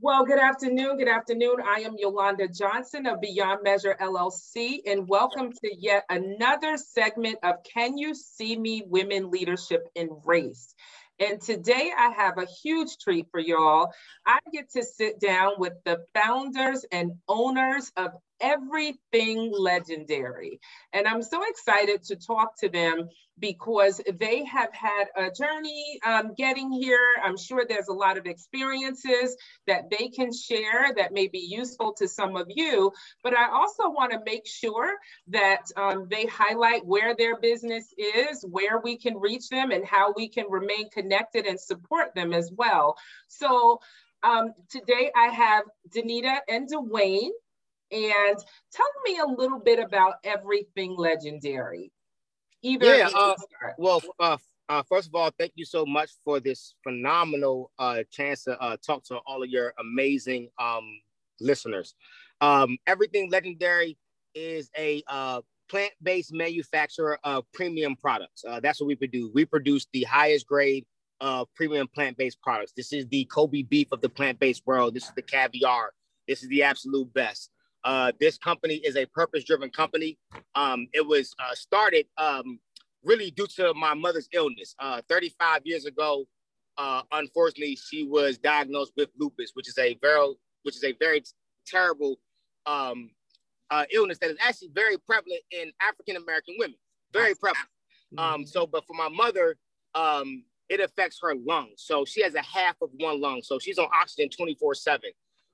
Well, good afternoon. Good afternoon. I am Yolanda Johnson of Beyond Measure LLC, and welcome to yet another segment of Can You See Me Women Leadership in Race? And today I have a huge treat for y'all. I get to sit down with the founders and owners of everything legendary. And I'm so excited to talk to them because they have had a journey um, getting here. I'm sure there's a lot of experiences that they can share that may be useful to some of you. But I also want to make sure that um, they highlight where their business is, where we can reach them, and how we can remain connected and support them as well. So um, today I have Danita and Dwayne and tell me a little bit about everything legendary. Either yeah, uh, well, uh, uh, first of all, thank you so much for this phenomenal uh, chance to uh, talk to all of your amazing um, listeners. Um, everything legendary is a uh, plant-based manufacturer of premium products. Uh, that's what we produce. We produce the highest grade uh, premium plant-based products. This is the Kobe beef of the plant-based world. This is the caviar. This is the absolute best. Uh, this company is a purpose-driven company. Um, it was uh, started um, really due to my mother's illness. Uh, 35 years ago, uh, unfortunately, she was diagnosed with lupus, which is a very, which is a very terrible um, uh, illness that is actually very prevalent in African American women. Very prevalent. Um, so, but for my mother, um, it affects her lungs. So she has a half of one lung. So she's on oxygen 24 seven.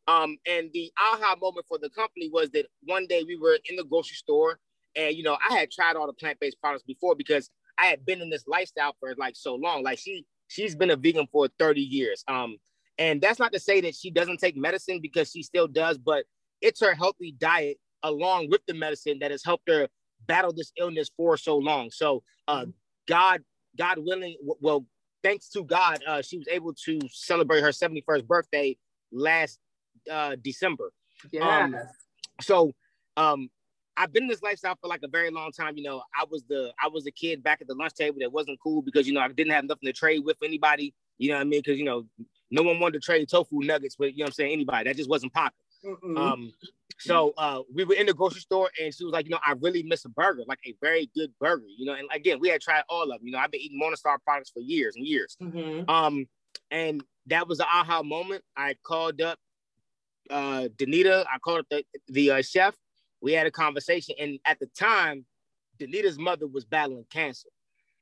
Um, and the aha moment for the company was that one day we were in the grocery store, and you know, I had tried all the plant-based products before because I had been in this lifestyle for like so long. Like she she's been a vegan for 30 years. Um, and that's not to say that she doesn't take medicine because she still does, but it's her healthy diet along with the medicine that has helped her battle this illness for so long. So uh, mm-hmm. God, God willing, well, thanks to God, uh, she was able to celebrate her 71st birthday last uh, December. Yeah. Um, so um, I've been in this lifestyle for like a very long time. You know, I was the I was a kid back at the lunch table that wasn't cool because you know I didn't have nothing to trade with anybody. You know what I mean? Because you know, no one wanted to trade tofu nuggets with you know what I'm saying anybody. That just wasn't popular. Um, so uh, we were in the grocery store and she was like, you know, I really miss a burger, like a very good burger, you know. And again, we had tried all of them. You know, I've been eating Morningstar products for years and years. Mm-hmm. Um, and that was the aha moment. I called up uh, Danita. I called up the the uh, chef. We had a conversation, and at the time, Danita's mother was battling cancer,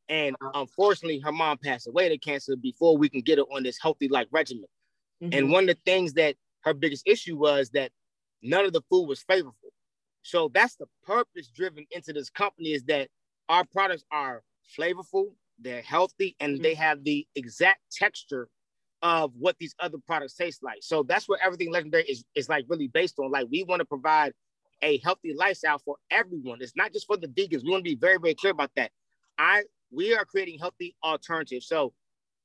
and unfortunately, her mom passed away to cancer before we can get her on this healthy like regimen. Mm-hmm. And one of the things that her biggest issue was that none of the food was flavorful. So that's the purpose driven into this company is that our products are flavorful, they're healthy, and mm-hmm. they have the exact texture of what these other products taste like. So that's what everything legendary is, is like really based on. Like we want to provide a healthy lifestyle for everyone. It's not just for the vegans. We want to be very, very clear about that. I we are creating healthy alternatives. So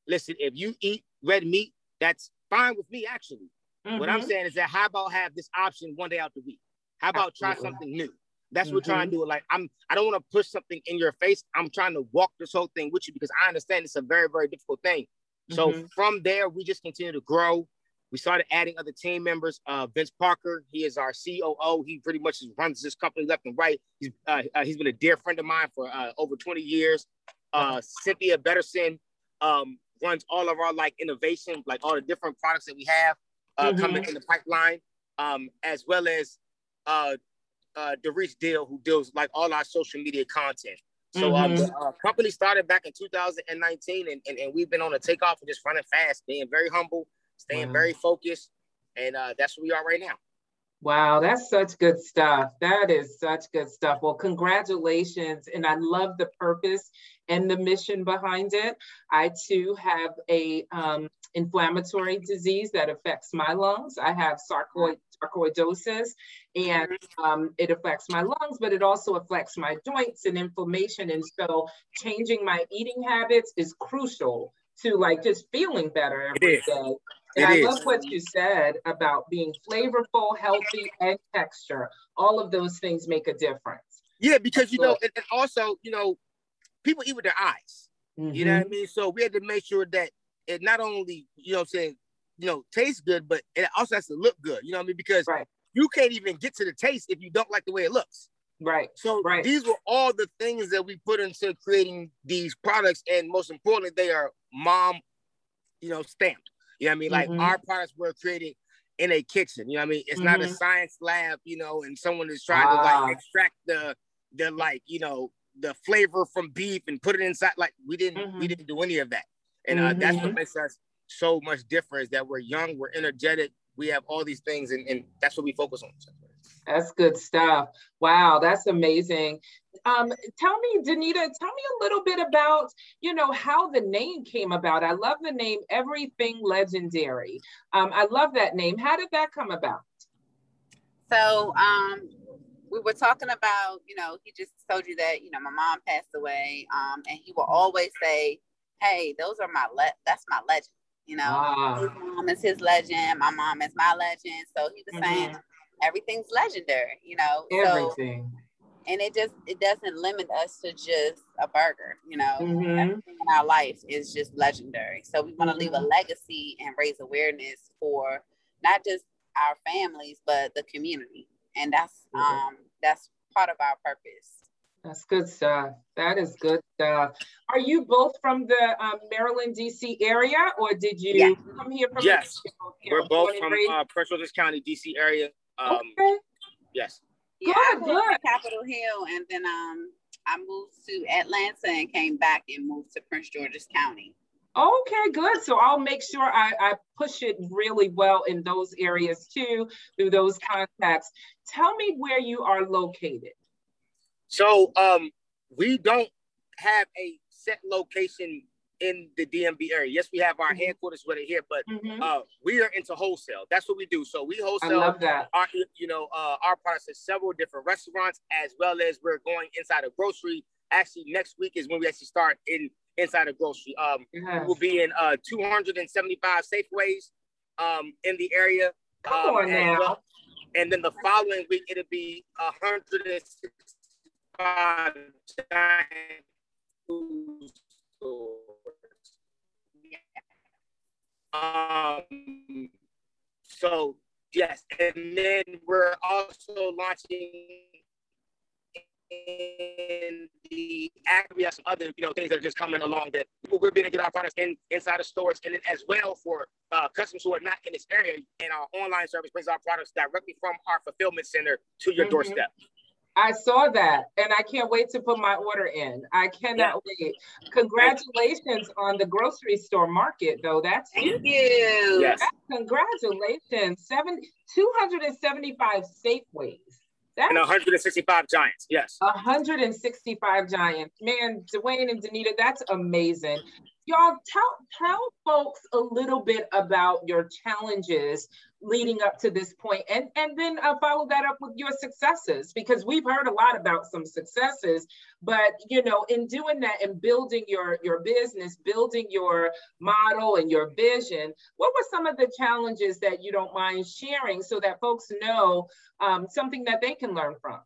listen, if you eat red meat, that's fine with me actually. Mm-hmm. What I'm mm-hmm. saying is that how about have this option one day out the week? How about Absolutely. try something new? That's mm-hmm. what we're trying to mm-hmm. do. Like I'm I don't want to push something in your face. I'm trying to walk this whole thing with you because I understand it's a very, very difficult thing. So mm-hmm. from there, we just continue to grow. We started adding other team members. Uh, Vince Parker, he is our COO. He pretty much runs this company left and right. He's uh, uh, he's been a dear friend of mine for uh, over 20 years. Uh, Cynthia Betterson um, runs all of our like innovation, like all the different products that we have uh, mm-hmm. coming in the pipeline, um, as well as uh, uh, Deal, who deals like all our social media content. So um, mm-hmm. um, the uh, company started back in 2019, and, and, and we've been on a takeoff and just running fast, being very humble, staying wow. very focused, and uh, that's where we are right now. Wow, that's such good stuff. That is such good stuff. Well, congratulations. And I love the purpose and the mission behind it. I too have a um, inflammatory disease that affects my lungs. I have sarcoid, sarcoidosis and um, it affects my lungs, but it also affects my joints and inflammation. And so changing my eating habits is crucial to like just feeling better every day. And it I is. love what you said about being flavorful, healthy, and texture. All of those things make a difference. Yeah, because you know, and, and also, you know, people eat with their eyes. Mm-hmm. You know what I mm-hmm. mean? So we had to make sure that it not only, you know I'm saying, you know, tastes good, but it also has to look good. You know what I mean? Because right. you can't even get to the taste if you don't like the way it looks. Right. So right. these were all the things that we put into creating these products, and most importantly, they are mom, you know, stamped. You know what I mean? Like mm-hmm. our products were created in a kitchen. You know what I mean? It's mm-hmm. not a mm-hmm. science lab, you know, and someone is trying ah. to like ah. extract the the like, you know, the flavor from beef and put it inside. Like we didn't mm-hmm. we didn't do any of that. And uh, that's what mm-hmm. makes us so much different is that we're young, we're energetic, we have all these things, and, and that's what we focus on. That's good stuff. Wow, that's amazing. Um, tell me, Danita, tell me a little bit about, you know, how the name came about. I love the name Everything Legendary. Um, I love that name. How did that come about? So um, we were talking about, you know, he just told you that, you know, my mom passed away, um, and he will always say, "Hey, those are my le- that's my legend." You know, ah. his mom is his legend, my mom is my legend. So he was mm-hmm. saying everything's legendary. You know, everything. So, and it just it doesn't limit us to just a burger you know mm-hmm. everything in our life is just legendary so we want to mm-hmm. leave a mm-hmm. legacy and raise awareness for not just our families but the community and that's um that's part of our purpose that's good stuff that is good stuff are you both from the um, maryland dc area or did you yeah. come here from yes we're both from uh, prince george's county dc area um, okay. yes yeah, good, good. Capitol Hill, and then um, I moved to Atlanta and came back and moved to Prince George's County. Okay, good. So I'll make sure I, I push it really well in those areas too, through those contacts. Tell me where you are located. So um, we don't have a set location in the DMV area. Yes, we have our mm-hmm. headquarters with it here, but mm-hmm. uh, we are into wholesale. That's what we do. So we wholesale. I love that. Our, you know, uh, our products at several different restaurants, as well as we're going inside a grocery. Actually, next week is when we actually start in inside a grocery. Um, yes. we will be in uh 275 Safeways um in the area. Come um, on now. Well. And then the following week it'll be 165 giant food stores. Um, so yes, and then we're also launching in the we have some other you know things that are just coming along that we're being to get our products in inside of stores and then as well for uh, customers who are not in this area and our online service brings our products directly from our fulfillment center to your mm-hmm. doorstep. I saw that and I can't wait to put my order in. I cannot yeah. wait. Congratulations on the grocery store market though. That's Thank you. Yes. Congratulations. Seven, 275 Safeways. That's and 165 Giants, yes. 165 Giants. Man, Dwayne and Danita, that's amazing y'all tell tell folks a little bit about your challenges leading up to this point and and then uh, follow that up with your successes because we've heard a lot about some successes but you know in doing that and building your your business building your model and your vision what were some of the challenges that you don't mind sharing so that folks know um, something that they can learn from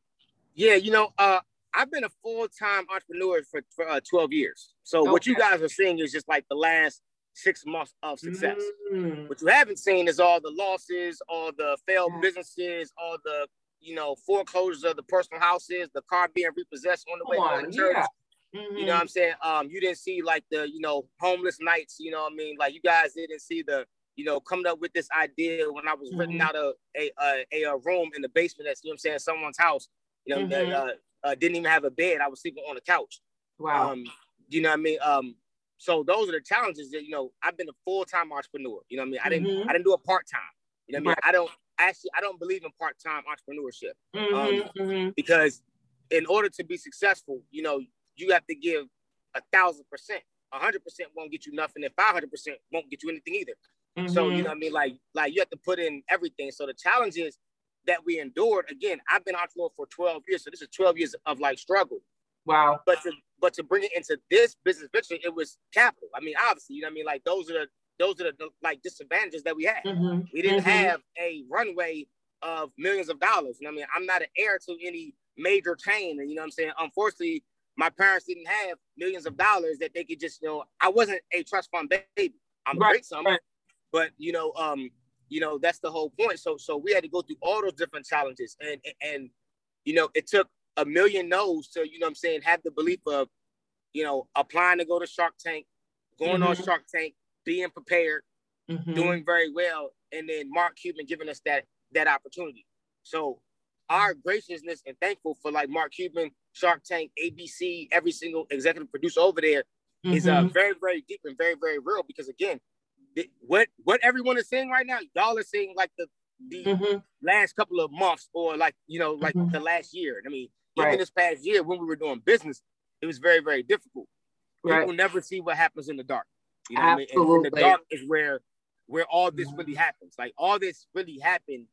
yeah you know uh, I've been a full time entrepreneur for, for uh, 12 years. So okay. what you guys are seeing is just like the last six months of success. Mm. What you haven't seen is all the losses, all the failed yeah. businesses, all the you know foreclosures of the personal houses, the car being repossessed on the way to church. Yeah. Mm-hmm. You know what I'm saying? Um, you didn't see like the you know homeless nights. You know what I mean? Like you guys didn't see the you know coming up with this idea when I was mm-hmm. renting out a a, a a room in the basement that's you know what I'm saying someone's house. You know, mm-hmm. uh, uh, didn't even have a bed. I was sleeping on the couch. Wow. Um, you know what I mean? Um, so those are the challenges that you know. I've been a full time entrepreneur. You know what I mean? I didn't. Mm-hmm. I didn't do a part time. You know what. I mean? I don't actually. I don't believe in part time entrepreneurship mm-hmm, um, mm-hmm. because in order to be successful, you know, you have to give a thousand percent. A hundred percent won't get you nothing, and five hundred percent won't get you anything either. So you mm-hmm. know what I mean? Like, like you have to put in everything. So the challenge is that we endured. Again, I've been entrepreneur for 12 years, so this is 12 years of like struggle. Wow. But to but to bring it into this business venture, it was capital. I mean, obviously, you know what I mean? Like those are the those are the, like disadvantages that we had. Mm-hmm. We didn't mm-hmm. have a runway of millions of dollars. You know what I mean? I'm not an heir to any major chain. And you know what I'm saying? Unfortunately, my parents didn't have millions of dollars that they could just, you know, I wasn't a trust fund baby. I'm right, a great son. Right. But you know, um, you know, that's the whole point. So so we had to go through all those different challenges. And and you know, it took a million no's to, you know I'm saying, have the belief of, you know, applying to go to Shark Tank, going mm-hmm. on Shark Tank, being prepared, mm-hmm. doing very well, and then Mark Cuban giving us that that opportunity. So our graciousness and thankful for like Mark Cuban, Shark Tank, ABC, every single executive producer over there mm-hmm. is uh, very, very deep and very, very real. Because again, the, what what everyone is saying right now, y'all are saying like the the mm-hmm. last couple of months or like you know like mm-hmm. the last year. I mean, even right. this past year when we were doing business, it was very, very difficult. Right. People never see what happens in the dark. You know Absolutely. what I mean? And, and the dark is where where all this really happens. Like all this really happened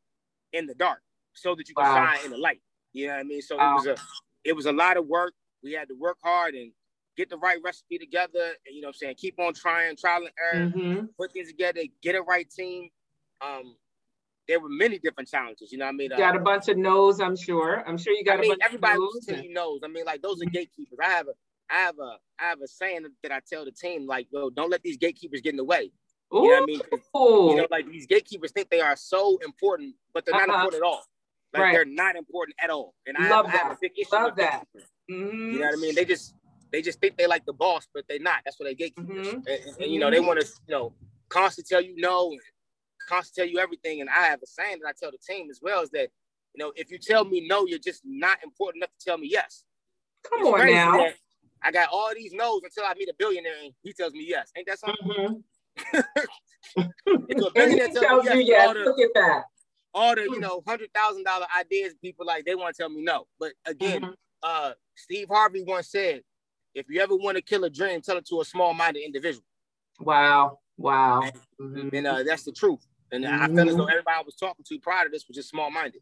in the dark so that you can wow. shine in the light. You know what I mean? So wow. it was a it was a lot of work. We had to work hard and get the right recipe together. And you know what I'm saying? Keep on trying, trial and error, mm-hmm. put things together, get a right team. Um, there were many different challenges. You know what I mean? You got a bunch of no's, I'm sure. I'm sure you got I mean, everybody of knows. I mean, like those are gatekeepers. I have a I have a I have a saying that I tell the team, like, yo, don't let these gatekeepers get in the way. You know what I mean? You know, like these gatekeepers think they are so important, but they're not uh-huh. important at all. Like right. they're not important at all. And I, Love have, I have a big issue Love with that. Mm-hmm. You know what I mean? They just they just think they like the boss, but they're not. That's what they gatekeepers. Mm-hmm. And, and, and, you know, they want to, you know, constantly tell you no and constantly tell you everything. And I have a saying that I tell the team as well is that, you know, if you tell me no, you're just not important enough to tell me yes. Come it's on now. I got all these no's until I meet a billionaire and he tells me yes. Ain't that something? Mm-hmm. if a billionaire tells, tells you yes, the, look at that all the you know hundred thousand dollar ideas people like they want to tell me no but again mm-hmm. uh steve harvey once said if you ever want to kill a dream tell it to a small-minded individual wow wow and, mm-hmm. and uh, that's the truth and mm-hmm. i feel as though everybody I was talking to prior to this was just small-minded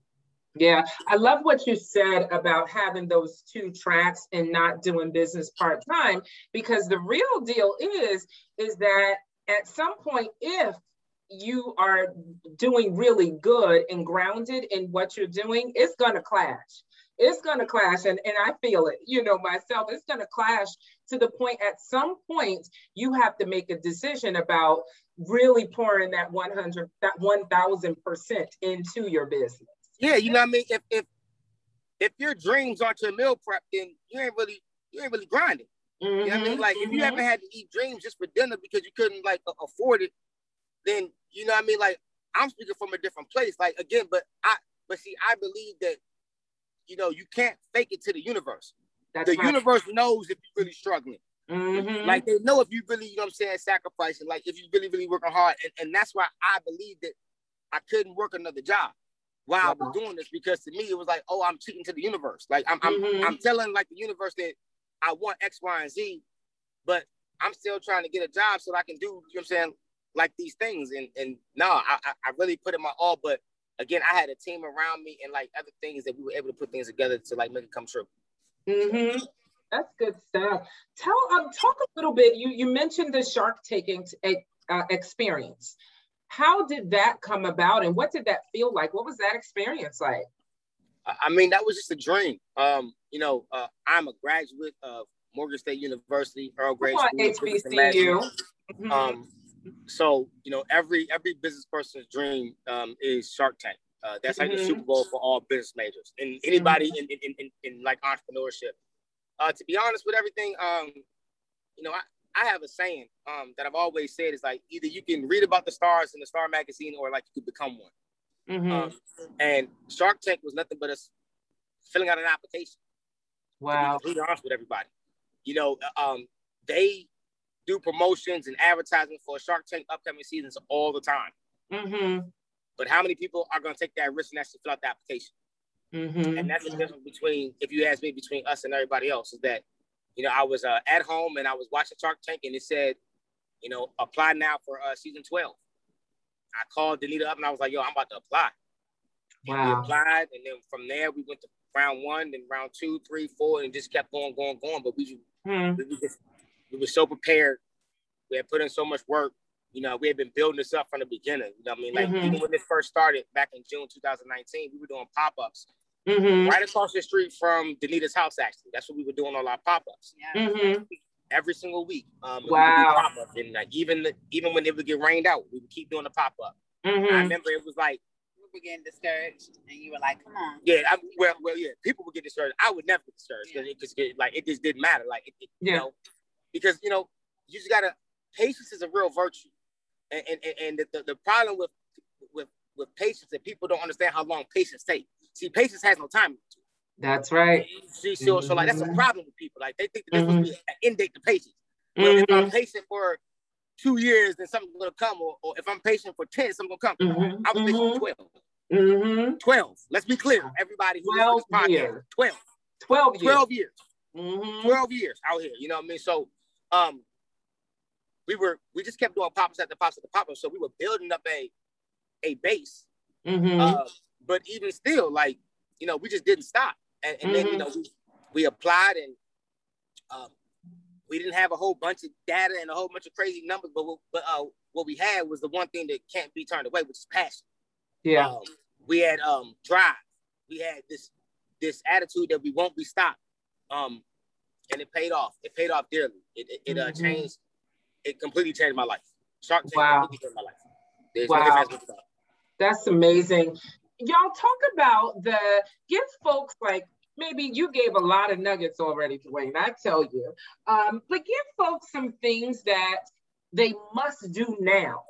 yeah, I love what you said about having those two tracks and not doing business part time because the real deal is is that at some point if you are doing really good and grounded in what you're doing, it's gonna clash. It's gonna clash, and, and I feel it, you know, myself, it's gonna clash to the point at some point you have to make a decision about really pouring that 100, that 1000% into your business. Yeah, you know what I mean? If if if your dreams aren't your meal prep, then you ain't really you ain't really grinding. Mm-hmm, you know what I mean? Mm-hmm, like mm-hmm. if you mm-hmm. ever had to eat dreams just for dinner because you couldn't like afford it, then you know what I mean? Like I'm speaking from a different place. Like again, but I but see, I believe that you know you can't fake it to the universe. That's the right. universe knows if you're really struggling. Mm-hmm. Like they know if you really, you know what I'm saying, sacrificing, like if you really, really working hard. And, and that's why I believe that I couldn't work another job while I was doing this because to me it was like, oh, I'm cheating to the universe. Like I'm, mm-hmm. I'm, I'm telling like the universe that I want X, Y, and Z, but I'm still trying to get a job so I can do, you know what I'm saying, like these things. And and no, I I really put in my all, but again, I had a team around me and like other things that we were able to put things together to like make it come true. Mm-hmm. That's good stuff. Tell um talk a little bit. You you mentioned the Shark Tank uh, experience. How did that come about, and what did that feel like? What was that experience like? I mean, that was just a dream. Um, you know, uh, I'm a graduate of Morgan State University, Earl Graves School. HBCU. Mm-hmm. Um, so you know every every business person's dream um, is Shark Tank. Uh, that's like mm-hmm. the Super Bowl for all business majors and anybody mm-hmm. in, in, in, in, like entrepreneurship. Uh, to be honest with everything, um, you know, I, I have a saying um, that I've always said is like either you can read about the stars in the Star magazine or like you could become one. Mm-hmm. Um, and Shark Tank was nothing but us filling out an application. Wow. To be honest with everybody, you know, um, they do promotions and advertising for Shark Tank upcoming seasons all the time. Mm-hmm. But how many people are going to take that risk and actually fill out the application? Mm-hmm. And that's the difference between, if you ask me, between us and everybody else, is that, you know, I was uh, at home and I was watching Shark Tank and it said, you know, apply now for uh, season 12. I called Danita up and I was like, yo, I'm about to apply. Wow. And we applied. And then from there, we went to round one, then round two, three, four, and just kept going, going, going. But we, hmm. we just we were so prepared. We had put in so much work. You know, we had been building this up from the beginning. You know, I mean, like mm-hmm. even when this first started back in June 2019, we were doing pop ups mm-hmm. right across the street from Danita's house. Actually, that's what we were doing all our pop ups. Yeah. Mm-hmm. every single week. Um, wow. And like even the, even when it would get rained out, we would keep doing the pop up. Mm-hmm. I remember it was like we were getting discouraged, and you were like, "Come on." Yeah, I, well, well, yeah. People would get discouraged. I would never get discouraged because yeah. it just get, like it just didn't matter. Like, it, it, yeah. you know, because you know, you just gotta. Patience is a real virtue, and and, and the, the, the problem with with with patience that people don't understand how long patience takes. See, patience has no time. That's right. See, so, mm-hmm. so like that's a mm-hmm. problem with people. Like they think that there's mm-hmm. to be an end date to patience. But mm-hmm. if I'm mm-hmm. patient for two years, then something's gonna come. Or, or if I'm patient for 10, something's gonna come. Mm-hmm. I was patient for 12. 12. Let's be clear. Everybody who 12 podcast, years. 12. 12 years. 12 years. 12 years out here. You know what I mean? So um we were we just kept doing pop-ups at the pops at the pop-ups. So we were building up a a base. Uh, but even still, like, you know, we just didn't stop and, and mm-hmm. then you mm-hmm. know we, we applied and um, we didn't have a whole bunch of data and a whole bunch of crazy numbers, but but uh, what we had was the one thing that can't be turned away, which is passion. Yeah, um, we had um, drive. We had this this attitude that we won't be stopped, um, and it paid off. It paid off dearly. It it, it uh, mm-hmm. changed. It completely changed my life. Shark Tank wow. completely changed my life. There's wow. That's amazing y'all talk about the give folks like maybe you gave a lot of nuggets already, Dwayne, I tell you. Um, but give folks some things that they must do now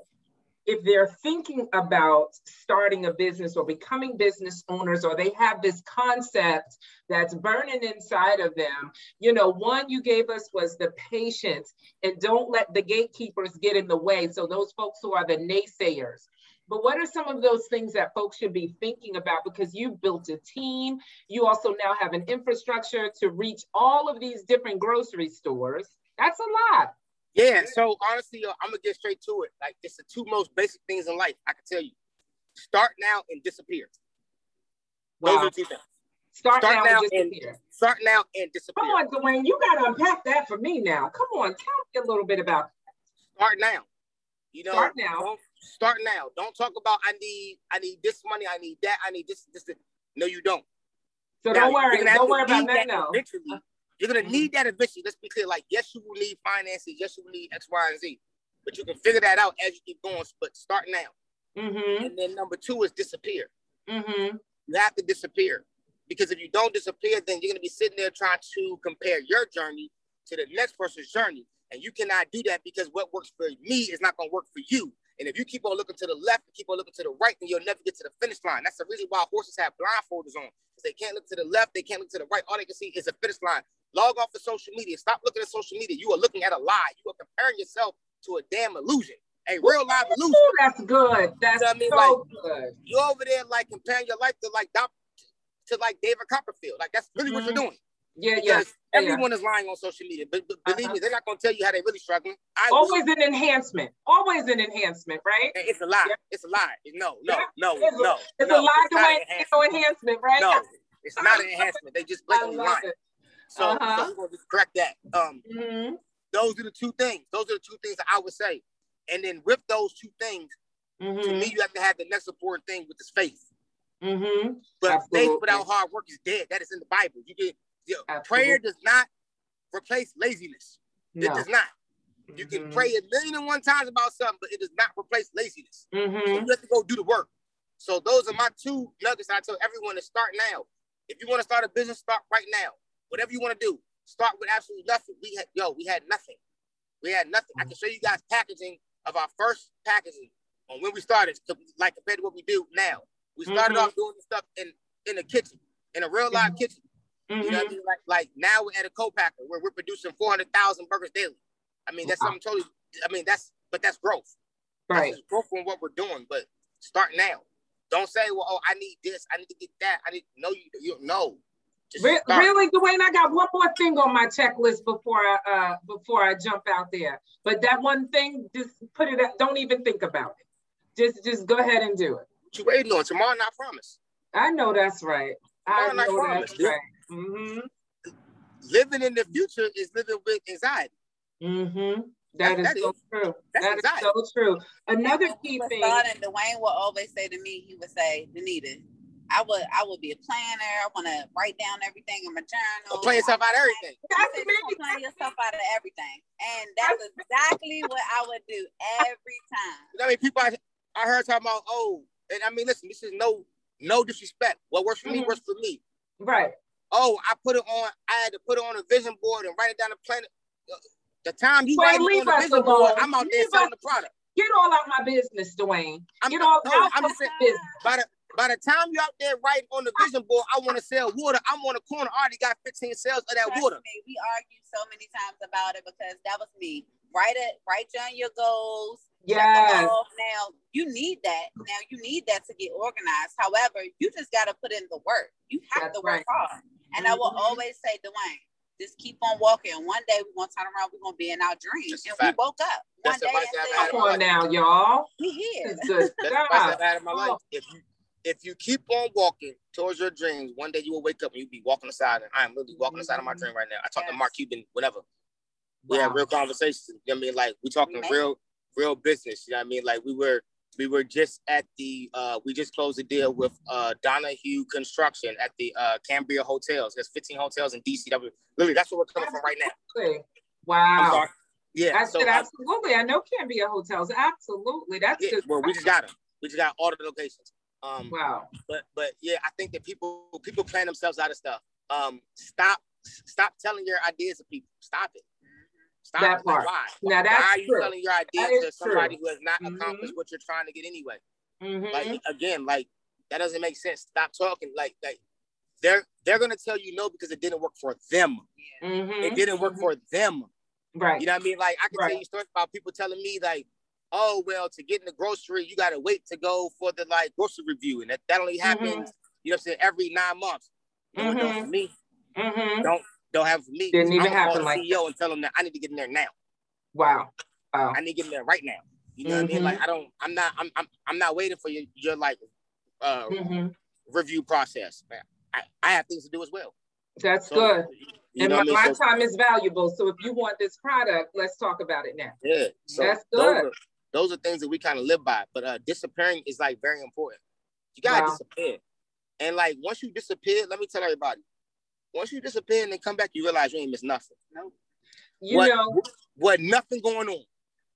if they're thinking about starting a business or becoming business owners or they have this concept that's burning inside of them you know one you gave us was the patience and don't let the gatekeepers get in the way so those folks who are the naysayers but what are some of those things that folks should be thinking about? Because you've built a team, you also now have an infrastructure to reach all of these different grocery stores. That's a lot. Yeah. So honestly, I'm gonna get straight to it. Like it's the two most basic things in life. I can tell you. Start now and disappear. Wow. Those are two things. Start, start now, now, and disappear. And, start now and disappear. Come on, Dwayne, you gotta unpack that for me now. Come on, tell me a little bit about. Start now. You know, start now. Don't, Start now. Don't talk about I need I need this money, I need that, I need this, this, this. No, you don't. So now, don't worry, don't worry about that, that now. Eventually. You're gonna need that eventually. Let's be clear. Like, yes, you will need finances, yes, you will need X, Y, and Z. But you can figure that out as you keep going. But start now. Mm-hmm. And then number two is disappear. Mm-hmm. You have to disappear. Because if you don't disappear, then you're gonna be sitting there trying to compare your journey to the next person's journey. And you cannot do that because what works for me is not gonna work for you. And if you keep on looking to the left and keep on looking to the right, then you'll never get to the finish line. That's the reason why horses have blindfolders on. Because they can't look to the left, they can't look to the right. All they can see is a finish line. Log off of social media. Stop looking at social media. You are looking at a lie. You are comparing yourself to a damn illusion. A real life illusion. Ooh, that's good. That's you know I mean? so like, good. You over there like comparing your life to like to like David Copperfield. Like that's really mm-hmm. what you're mm-hmm. doing. Yeah, yeah. Everyone yeah. is lying on social media, but, but believe uh-huh. me, they're not going to tell you how they're really struggling. I Always will. an enhancement. Always an enhancement, right? It's a lie. Yeah. It's a lie. No, no, no, it's no. A, it's no, a lie to way no enhancement, right? No, it's not an enhancement. They just blatantly lying. So, uh-huh. so going correct that. Um, mm-hmm. Those are the two things. Those are the two things that I would say. And then with those two things, mm-hmm. to me, you have to have the next important thing, with is faith. Mm-hmm. But Absolutely. faith without hard work is dead. That is in the Bible. You get prayer does not replace laziness. No. It does not. You mm-hmm. can pray a million and one times about something, but it does not replace laziness. Mm-hmm. So you have to go do the work. So those are my two nuggets I tell everyone to start now. If you want to start a business, start right now. Whatever you want to do, start with absolutely nothing. We had yo, we had nothing. We had nothing. Mm-hmm. I can show you guys packaging of our first packaging on when we started, like compared to what we do now. We started mm-hmm. off doing stuff in in the kitchen, in a real live mm-hmm. kitchen. Mm-hmm. You know what I mean? Like, like now we're at a co-packer where we're producing 400,000 burgers daily. I mean, that's wow. something totally, I mean, that's, but that's growth. Right. That's growth from what we're doing, but start now. Don't say, well, oh, I need this, I need to get that. I need, no, you, you know. Re- really, Dwayne, I got one more thing on my checklist before I uh, before I jump out there. But that one thing, just put it. Up, don't even think about it. Just just go ahead and do it. What you waiting on? Tomorrow, not promise. I know that's right. Tomorrow, I know. That's right. Mm-hmm. Living in the future is living with anxiety. Mm-hmm. That, that is so true. That's that is so true. Another key thing. And Dwayne will always say to me, he would say, Danita, I would I would be a planner. I want to write down everything in my journal. Plan yourself out of everything. That's me. Plan yourself out of everything, and that's exactly what I would do every time. You know, I mean, people I, I heard talking about oh, and I mean, listen, this is no no disrespect. What works for mm-hmm. me works for me. Right. Oh, I put it on. I had to put it on a vision board and write it down the planet. The time you write it on the vision board, I'm out there selling the product. Get all out my business, Dwayne. I'm, Get all no, out I'm just saying, business. By the, by the time you're out there writing on the vision board, I want to sell water. I'm on the corner. I already got 15 sales of that Trust water. Me, we argue so many times about it because that was me. Write it, write down your goals. Yeah. Now you need that. Now you need that to get organized. However, you just got to put in the work. You have That's to work right. hard. And mm-hmm. I will mm-hmm. always say, Dwayne, just keep on walking. One day we're gonna turn around, we're gonna be in our dreams. and we woke up one day and said, Come on now, y'all. We here. That's the best my life. If you if you keep on walking towards your dreams, one day you will wake up and you'll be walking aside. And I'm literally walking aside of my dream right now. I talk yes. to Mark Cuban, whatever. We wow. have real conversations. You know what I mean? Like we talking real, real business. You know what I mean? Like we were we were just at the uh we just closed a deal with uh Donohoe Construction at the uh Cambria Hotels. There's 15 hotels in DCW. Literally, that's what we're coming from right now. Wow. Yeah. I so, absolutely. Uh, I know Cambria Hotels. Absolutely. That's yeah, well, we just got them. We just got all the locations. Um, wow. But but yeah, I think that people people plan themselves out of stuff. Um, stop stop telling your ideas to people. Stop it. Stop that part. Like, why? Now that's why are you true. telling your ideas to somebody true. who has not mm-hmm. accomplished what you're trying to get anyway? Mm-hmm. Like again, like that doesn't make sense. Stop talking. Like like they're they're gonna tell you no because it didn't work for them. Mm-hmm. It didn't work for them. Right. You know what I mean? Like I can right. tell you stories about people telling me like, oh well, to get in the grocery, you gotta wait to go for the like grocery review, and that, that only mm-hmm. happens, mm-hmm. you know what I'm saying, every nine months. mm-hmm. for me. Mm-hmm. Don't don't have me. Didn't even happen like CEO and tell them that I need to get in there now. Wow. Wow. I need to get in there right now. You know what I mean? Like mm-hmm. I don't. I'm not. I'm. I'm. I'm not waiting for your your like uh mm-hmm. review process. I, I have things to do as well. That's so, good. and my, my so, time is valuable. So if you want this product, let's talk about it now. Yeah. So That's good. Those are, those are things that we kind of live by. But uh disappearing is like very important. You gotta wow. disappear. And like once you disappear, let me tell everybody, once you disappear and then come back, you realize you ain't missed nothing. No. You what, know what nothing going on.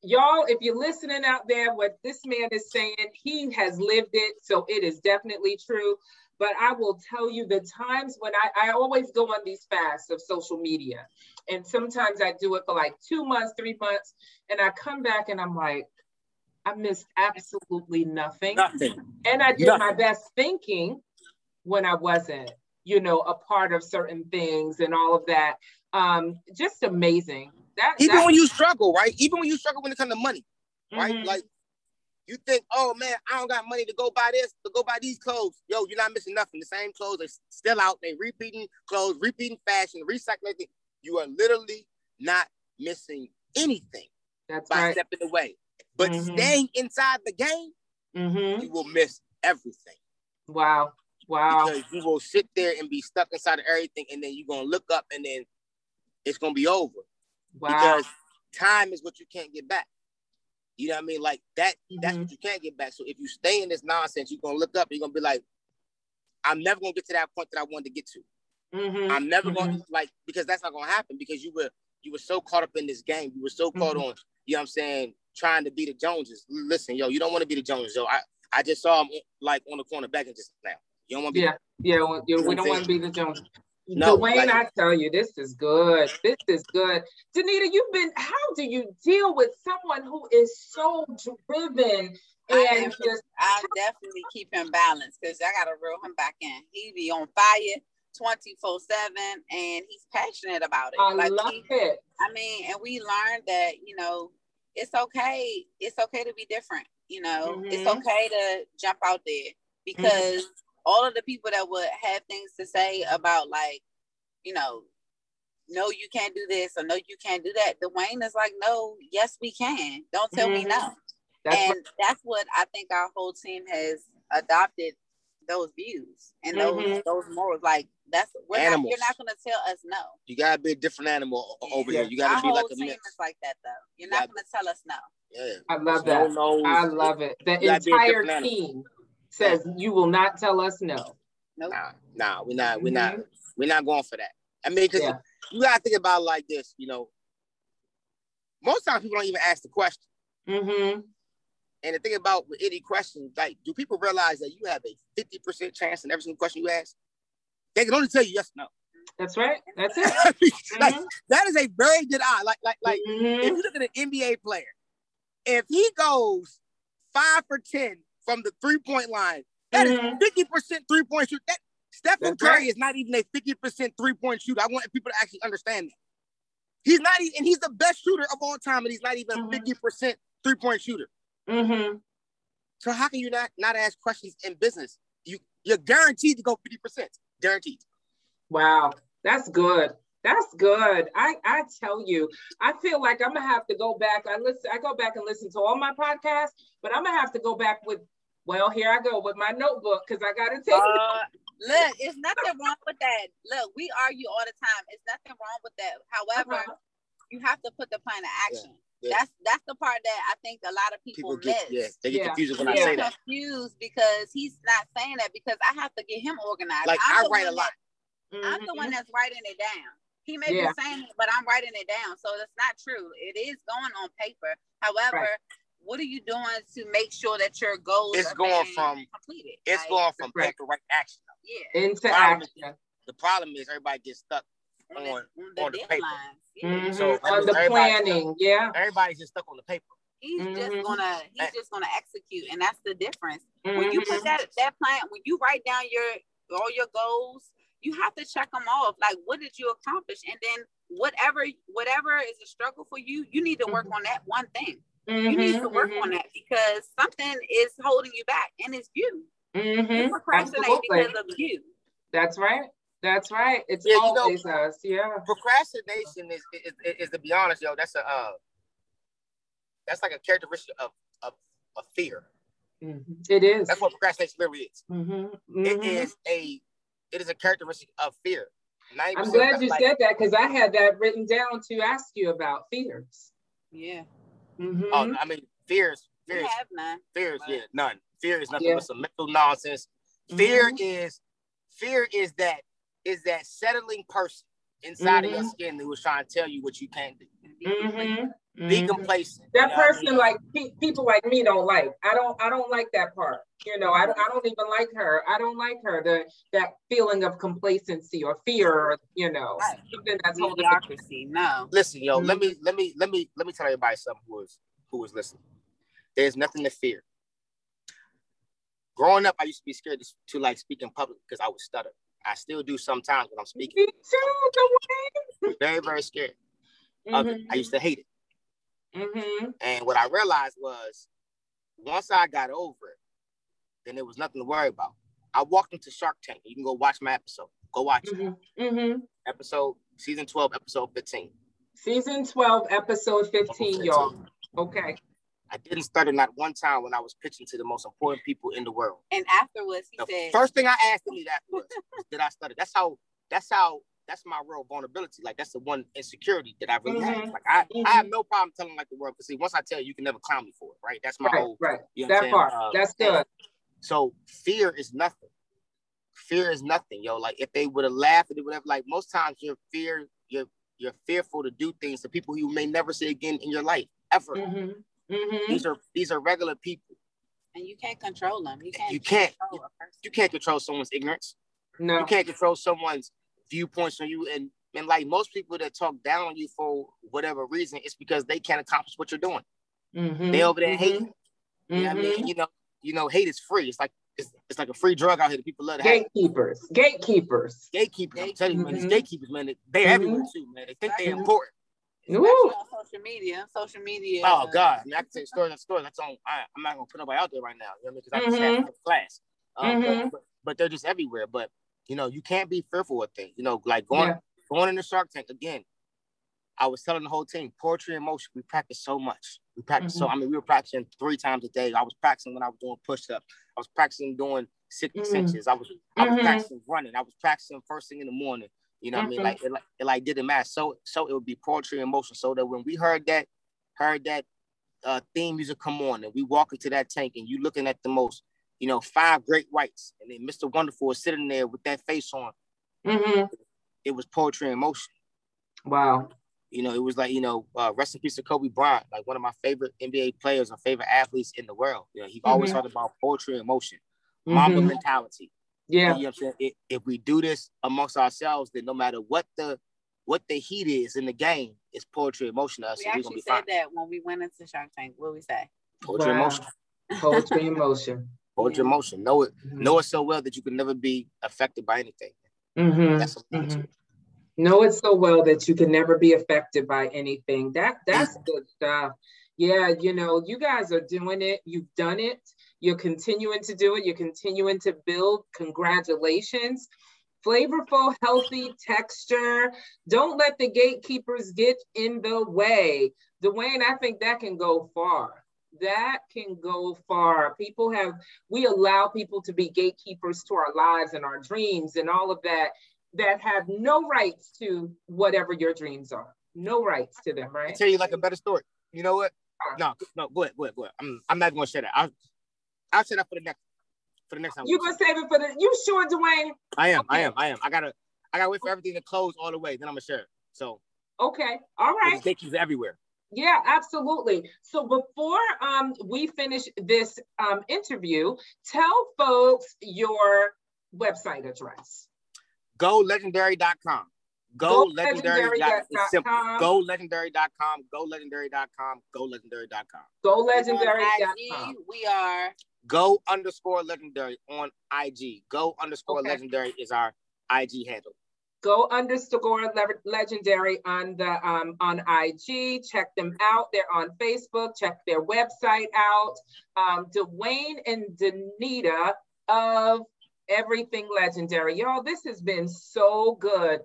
Y'all, if you're listening out there, what this man is saying, he has lived it, so it is definitely true. But I will tell you the times when I, I always go on these fasts of social media. And sometimes I do it for like two months, three months. And I come back and I'm like, I missed absolutely nothing. Nothing. And I did nothing. my best thinking when I wasn't, you know, a part of certain things and all of that. Um, just amazing. That, Even when you struggle, right? Even when you struggle when it comes to money, right? Mm-hmm. Like you think, oh man, I don't got money to go buy this, to go buy these clothes. Yo, you're not missing nothing. The same clothes are still out. They repeating clothes, repeating fashion, recycling. You are literally not missing anything That's by right. stepping away. But mm-hmm. staying inside the game, mm-hmm. you will miss everything. Wow. Wow. Because you will sit there and be stuck inside of everything, and then you're gonna look up and then it's gonna be over. Wow. Because time is what you can't get back. You know what I mean? Like that, mm-hmm. that's what you can't get back. So if you stay in this nonsense, you're gonna look up, you're gonna be like, I'm never gonna get to that point that I wanted to get to. Mm-hmm. I'm never mm-hmm. gonna like because that's not gonna happen because you were you were so caught up in this game. You were so caught mm-hmm. on, you know what I'm saying, trying to be the Joneses. Listen, yo, you don't want to be the Joneses, yo. I, I just saw him like on the corner begging just now. You don't want to be Yeah, yeah, well, yeah we don't want to be the Jones. No, Dwayne, like, I tell you, this is good. This is good. Danita, you've been, how do you deal with someone who is so driven and just I definitely keep him balanced because I gotta reel him back in. He be on fire 24 7 and he's passionate about it. I like love he, it. I mean, and we learned that, you know, it's okay. It's okay to be different. You know, mm-hmm. it's okay to jump out there because mm-hmm all of the people that would have things to say about like, you know, no, you can't do this or no, you can't do that. Dwayne is like, no, yes, we can. Don't tell mm-hmm. me no. That's and what- that's what I think our whole team has adopted those views and mm-hmm. those those morals. Like that's not, you're not gonna tell us no. You gotta be a different animal over yeah. here. You gotta our be like a team mix. is like that though. You're not gonna tell us no. Yeah, I love that. I love it. The entire team says you will not tell us no. Nope. Nah, nah, we're not, we're mm-hmm. not, we're not going for that. I mean, because yeah. you gotta think about it like this, you know. Most times people don't even ask the question. Mm-hmm. And the thing about with any question, like, do people realize that you have a 50% chance in every single question you ask? They can only tell you yes or no. That's right. That's it. like, mm-hmm. that is a very good eye. Like, like, like mm-hmm. if you look at an NBA player, if he goes five for 10 from the three-point line, that mm-hmm. is 50% three-point shoot. That Stephen That's Curry right. is not even a 50% three-point shooter. I want people to actually understand that. He's not even, and he's the best shooter of all time, and he's not even a 50% mm-hmm. three-point shooter. Mm-hmm. So how can you not not ask questions in business? You you're guaranteed to go 50%. Guaranteed. Wow, that's good. That's good. I I tell you, I feel like I'm gonna have to go back. I listen. I go back and listen to all my podcasts, but I'm gonna have to go back with. Well, here I go with my notebook because I gotta take. Uh, look, it's nothing wrong with that. Look, we argue all the time. It's nothing wrong with that. However, uh-huh. you have to put the plan of action. Yeah. Yeah. That's that's the part that I think a lot of people, people get, miss. Yeah, they get yeah. confused when I say that. Confused because he's not saying that because I have to get him organized. Like I'm i write a lot. That, mm-hmm. I'm the one that's writing it down. He may yeah. be saying it, but I'm writing it down, so that's not true. It is going on paper. However, right. what are you doing to make sure that your goals? It's going from completed. It's like, going from right. paper right action. Yeah, into the action. Is, the problem is everybody gets stuck on, on the, on the paper. Mm-hmm. So on the planning, yeah. Everybody's just stuck on the paper. He's mm-hmm. just gonna he's just gonna execute, and that's the difference. Mm-hmm. When you put mm-hmm. that that plan, when you write down your all your goals, you have to check them off. Like, what did you accomplish? And then whatever whatever is a struggle for you, you need to work mm-hmm. on that one thing. You need to work on mm-hmm. that because something is holding you back, and it's you. You procrastinate Absolutely. because of you. That's right. That's right. It's yeah, always you know, us. Yeah. Procrastination is, is, is, is, to be honest, yo, that's a uh, that's like a characteristic of of, of fear. Mm-hmm. It is. That's what procrastination really is. Mm-hmm. Mm-hmm. It is a it is a characteristic of fear. I'm glad you like, said that because I had that written down to ask you about fears. Yeah. Mm-hmm. Oh, I mean, fears. Fears. have none. Fears. Yeah, none. Fear is nothing yeah. but some mental nonsense. Fear mm-hmm. is fear is that is that settling person inside mm-hmm. of your mm-hmm. skin who is trying to tell you what you can't do. Mm-hmm. Be mm-hmm. complacent. That person, I mean? like pe- people like me, don't like. I don't. I don't like that part. You know, I, I don't even like her. I don't like her. The that feeling of complacency or fear, or, you know, right. something that's mediocrity. No. Listen, yo, mm-hmm. let me let me let me let me tell everybody something who is who is listening. There's nothing to fear. Growing up, I used to be scared to, to like speak in public because I would stutter. I still do sometimes when I'm speaking. Me too, very, very scared mm-hmm. I used to hate it. Mm-hmm. And what I realized was once I got over it, then there was nothing to worry about. I walked into Shark Tank. You can go watch my episode. Go watch mm-hmm. it. Mm-hmm. Episode season 12, episode 15. Season 12, episode 15, 15. y'all. Okay. I didn't stutter not one time when I was pitching to the most important people in the world. And afterwards, he the said, first thing I asked him afterwards did I stutter? That's how. That's how. That's my real vulnerability. Like that's the one insecurity that I really mm-hmm. have. Like I, mm-hmm. I have no problem telling like the world. Because see, once I tell you, you can never clown me for it. Right? That's my right, whole. Right. You know that part. Uh, that's good. So fear is nothing. Fear is nothing, yo. Like if they would have laughed or whatever. Like most times, you're fear. You're you're fearful to do things to people you may never see again in your life ever. Mm-hmm. Mm-hmm. These are these are regular people. And you can't control them. You can't. You can't. You, you, can't control someone's ignorance. No. You can't control someone's viewpoints on you. And and like most people that talk down on you for whatever reason, it's because they can't accomplish what you're doing. Mm-hmm. They over there mm-hmm. hating. You know I mean? Mm-hmm. You know, you know, hate is free. It's like it's, it's like a free drug out here that people love to gatekeepers. Have. Gatekeepers. Gatekeepers. I'm telling you, man, these mm-hmm. gatekeepers, man, they, are everywhere too, man. They think they're important on social media. Social media. Oh God, I mean, I can say stories and stories. That's on. I, am not gonna put nobody out there right now. You know Because I, mean? I just mm-hmm. class. Um, mm-hmm. but, but, they're just everywhere. But you know, you can't be fearful of things. You know, like going yeah. going in the Shark Tank again. I was telling the whole team, poetry and motion. We practice so much. We practice mm-hmm. so. I mean, we were practicing three times a day. I was practicing when I was doing push-ups. I was practicing doing six mm-hmm. cinches. I was I was mm-hmm. practicing running. I was practicing first thing in the morning. You know what. I mean? Like it, like it like didn't matter. So so it would be poetry and motion. So that when we heard that, heard that uh, theme music come on, and we walk into that tank, and you looking at the most you know, five great whites, and then Mr. Wonderful was sitting there with that face on. Mm-hmm. It was poetry in motion. Wow. You know, it was like, you know, uh, rest in peace to Kobe Bryant, like one of my favorite NBA players and favorite athletes in the world. You know, he mm-hmm. always talked about poetry in motion, mm-hmm. Mamba mentality. Yeah. You know what I'm saying? If, we do this amongst ourselves, then no matter what the what the heat is in the game, it's poetry in motion. Us, we so actually said fine. that when we went into Shark Tank. What we say? Poetry wow. in motion. Poetry in motion. Poetry yeah. in motion. Know it. Mm-hmm. Know it so well that you can never be affected by anything. Mm-hmm. That's mm-hmm. Know it so well that you can never be affected by anything. That that's good stuff. Yeah, you know, you guys are doing it. You've done it. You're continuing to do it. You're continuing to build. Congratulations. Flavorful, healthy texture. Don't let the gatekeepers get in the way. Dwayne, I think that can go far. That can go far. People have, we allow people to be gatekeepers to our lives and our dreams and all of that, that have no rights to whatever your dreams are. No rights to them, right? I'll tell you like a better story. You know what? Uh-huh. No, no, go ahead, go ahead, go ahead. I'm, I'm not gonna share that. I'll, I'll share that for the next, for the next time. You gonna save it for the? You sure, Dwayne? I am, okay. I am, I am. I gotta, I gotta wait for everything to close all the way. Then I'm gonna share it. So. Okay. All right. Take you everywhere. Yeah, absolutely. So before um, we finish this um, interview, tell folks your website address. GoLegendary.com. Go, go legendary. legendary.com. Go legendary.com. Go legendary.com. Go legendary.com. Go legendary.com. We are go underscore legendary on IG. Go underscore okay. legendary is our IG handle. Go underscore legendary on the um, on IG. Check them out. They're on Facebook. Check their website out. Um, Dwayne and Danita of Everything Legendary. Y'all, this has been so good.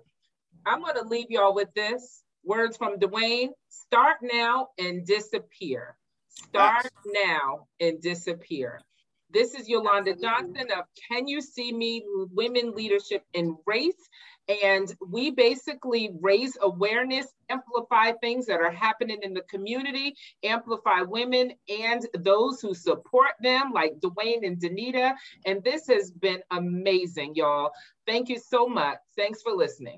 I'm going to leave y'all with this words from Dwayne start now and disappear. Start now and disappear. This is Yolanda Johnson of Can You See Me Women Leadership in Race. And we basically raise awareness, amplify things that are happening in the community, amplify women and those who support them, like Dwayne and Danita. And this has been amazing, y'all. Thank you so much. Thanks for listening.